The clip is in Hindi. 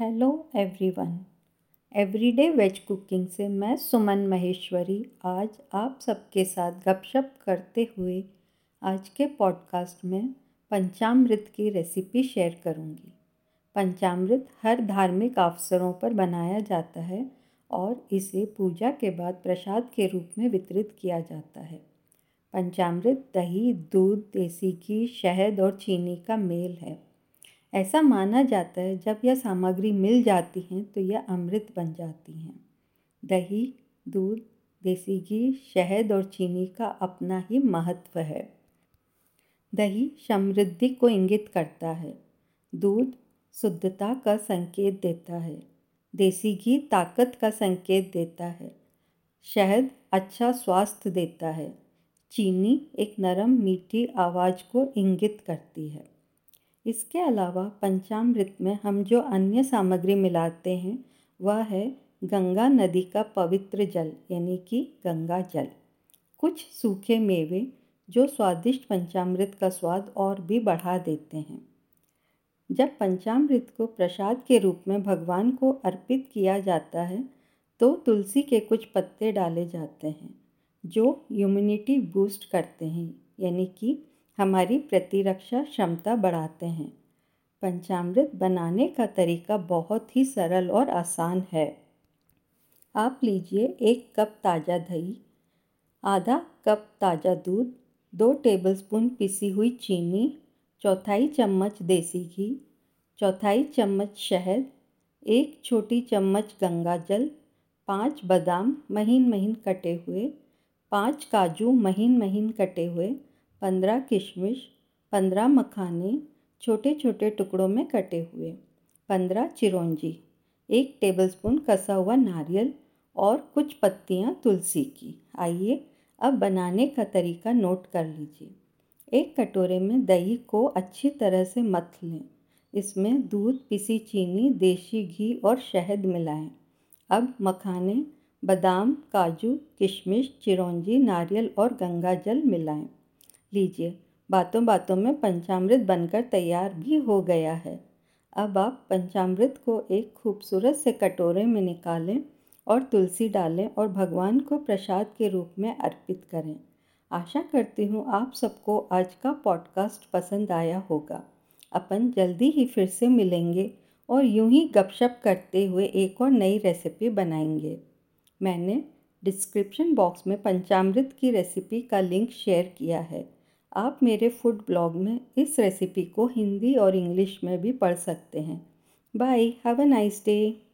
Hello everyone everyday veg cooking से मैं सुमन महेश्वरी आज आप सबके साथ गपशप करते हुए आज के पॉडकास्ट में पंचामृत की रेसिपी शेयर करूँगी। पंचामृत हर धार्मिक अवसरों पर बनाया जाता है और इसे पूजा के बाद प्रसाद के रूप में वितरित किया जाता है। पंचामृत दही, दूध, देसी घी, शहद और चीनी का मेल है। ऐसा माना जाता है, जब यह सामग्री मिल जाती हैं तो यह अमृत बन जाती हैं। दही, दूध, देसी घी, शहद और चीनी का अपना ही महत्व है। दही समृद्धि को इंगित करता है। दूध शुद्धता का संकेत देता है। देसी घी ताकत का संकेत देता है। शहद अच्छा स्वास्थ्य देता है। चीनी एक नरम, मीठी आवाज़ को इंगित करती है। इसके अलावा पंचामृत में हम जो अन्य सामग्री मिलाते हैं, वह है गंगा नदी का पवित्र जल, यानी कि गंगा जल। कुछ सूखे मेवे जो स्वादिष्ट पंचामृत का स्वाद और भी बढ़ा देते हैं। जब पंचामृत को प्रसाद के रूप में भगवान को अर्पित किया जाता है तो तुलसी के कुछ पत्ते डाले जाते हैं, जो इम्यूनिटी बूस्ट करते हैं, यानी कि हमारी प्रतिरक्षा क्षमता बढ़ाते हैं। पंचामृत बनाने का तरीका बहुत ही सरल और आसान है। आप लीजिए एक कप ताज़ा दही, आधा कप ताज़ा दूध, दो टेबलस्पून पिसी हुई चीनी, चौथाई चम्मच देसी घी, चौथाई चम्मच शहद, एक छोटी चम्मच गंगा जल, पाँच बादाम महीन महीन कटे हुए, पाँच काजू महीन महीन कटे हुए पंद्रह किशमिश, पंद्रह मखाने छोटे छोटे टुकड़ों में कटे हुए पंद्रह चिरौंजी, एक टेबलस्पून कसा हुआ नारियल और कुछ पत्तियाँ तुलसी की आइए अब बनाने का तरीका नोट कर लीजिए एक कटोरे में दही को अच्छी तरह से मथ लें इसमें दूध, पिसी चीनी देसी घी और शहद मिलाएँ। अब मखाने, बादाम, काजू, किशमिश, चिरौंजी, नारियल और गंगा जल मिलाएँ। लीजिए। बातों बातों में पंचामृत बनकर तैयार भी हो गया है। अब आप पंचामृत को एक खूबसूरत से कटोरे में निकालें और तुलसी डालें और भगवान को प्रसाद के रूप में अर्पित करें। आशा करती हूँ आप सबको आज का पॉडकास्ट पसंद आया होगा। अपन जल्दी ही फिर से मिलेंगे और यूँ ही गपशप करते हुए एक और नई रेसिपी बनाएँगे। मैंने डिस्क्रिप्शन बॉक्स में पंचामृत की रेसिपी का लिंक शेयर किया है। आप मेरे फ़ूड ब्लॉग में इस रेसिपी को हिंदी और इंग्लिश में भी पढ़ सकते हैं। Bye, have a nice day.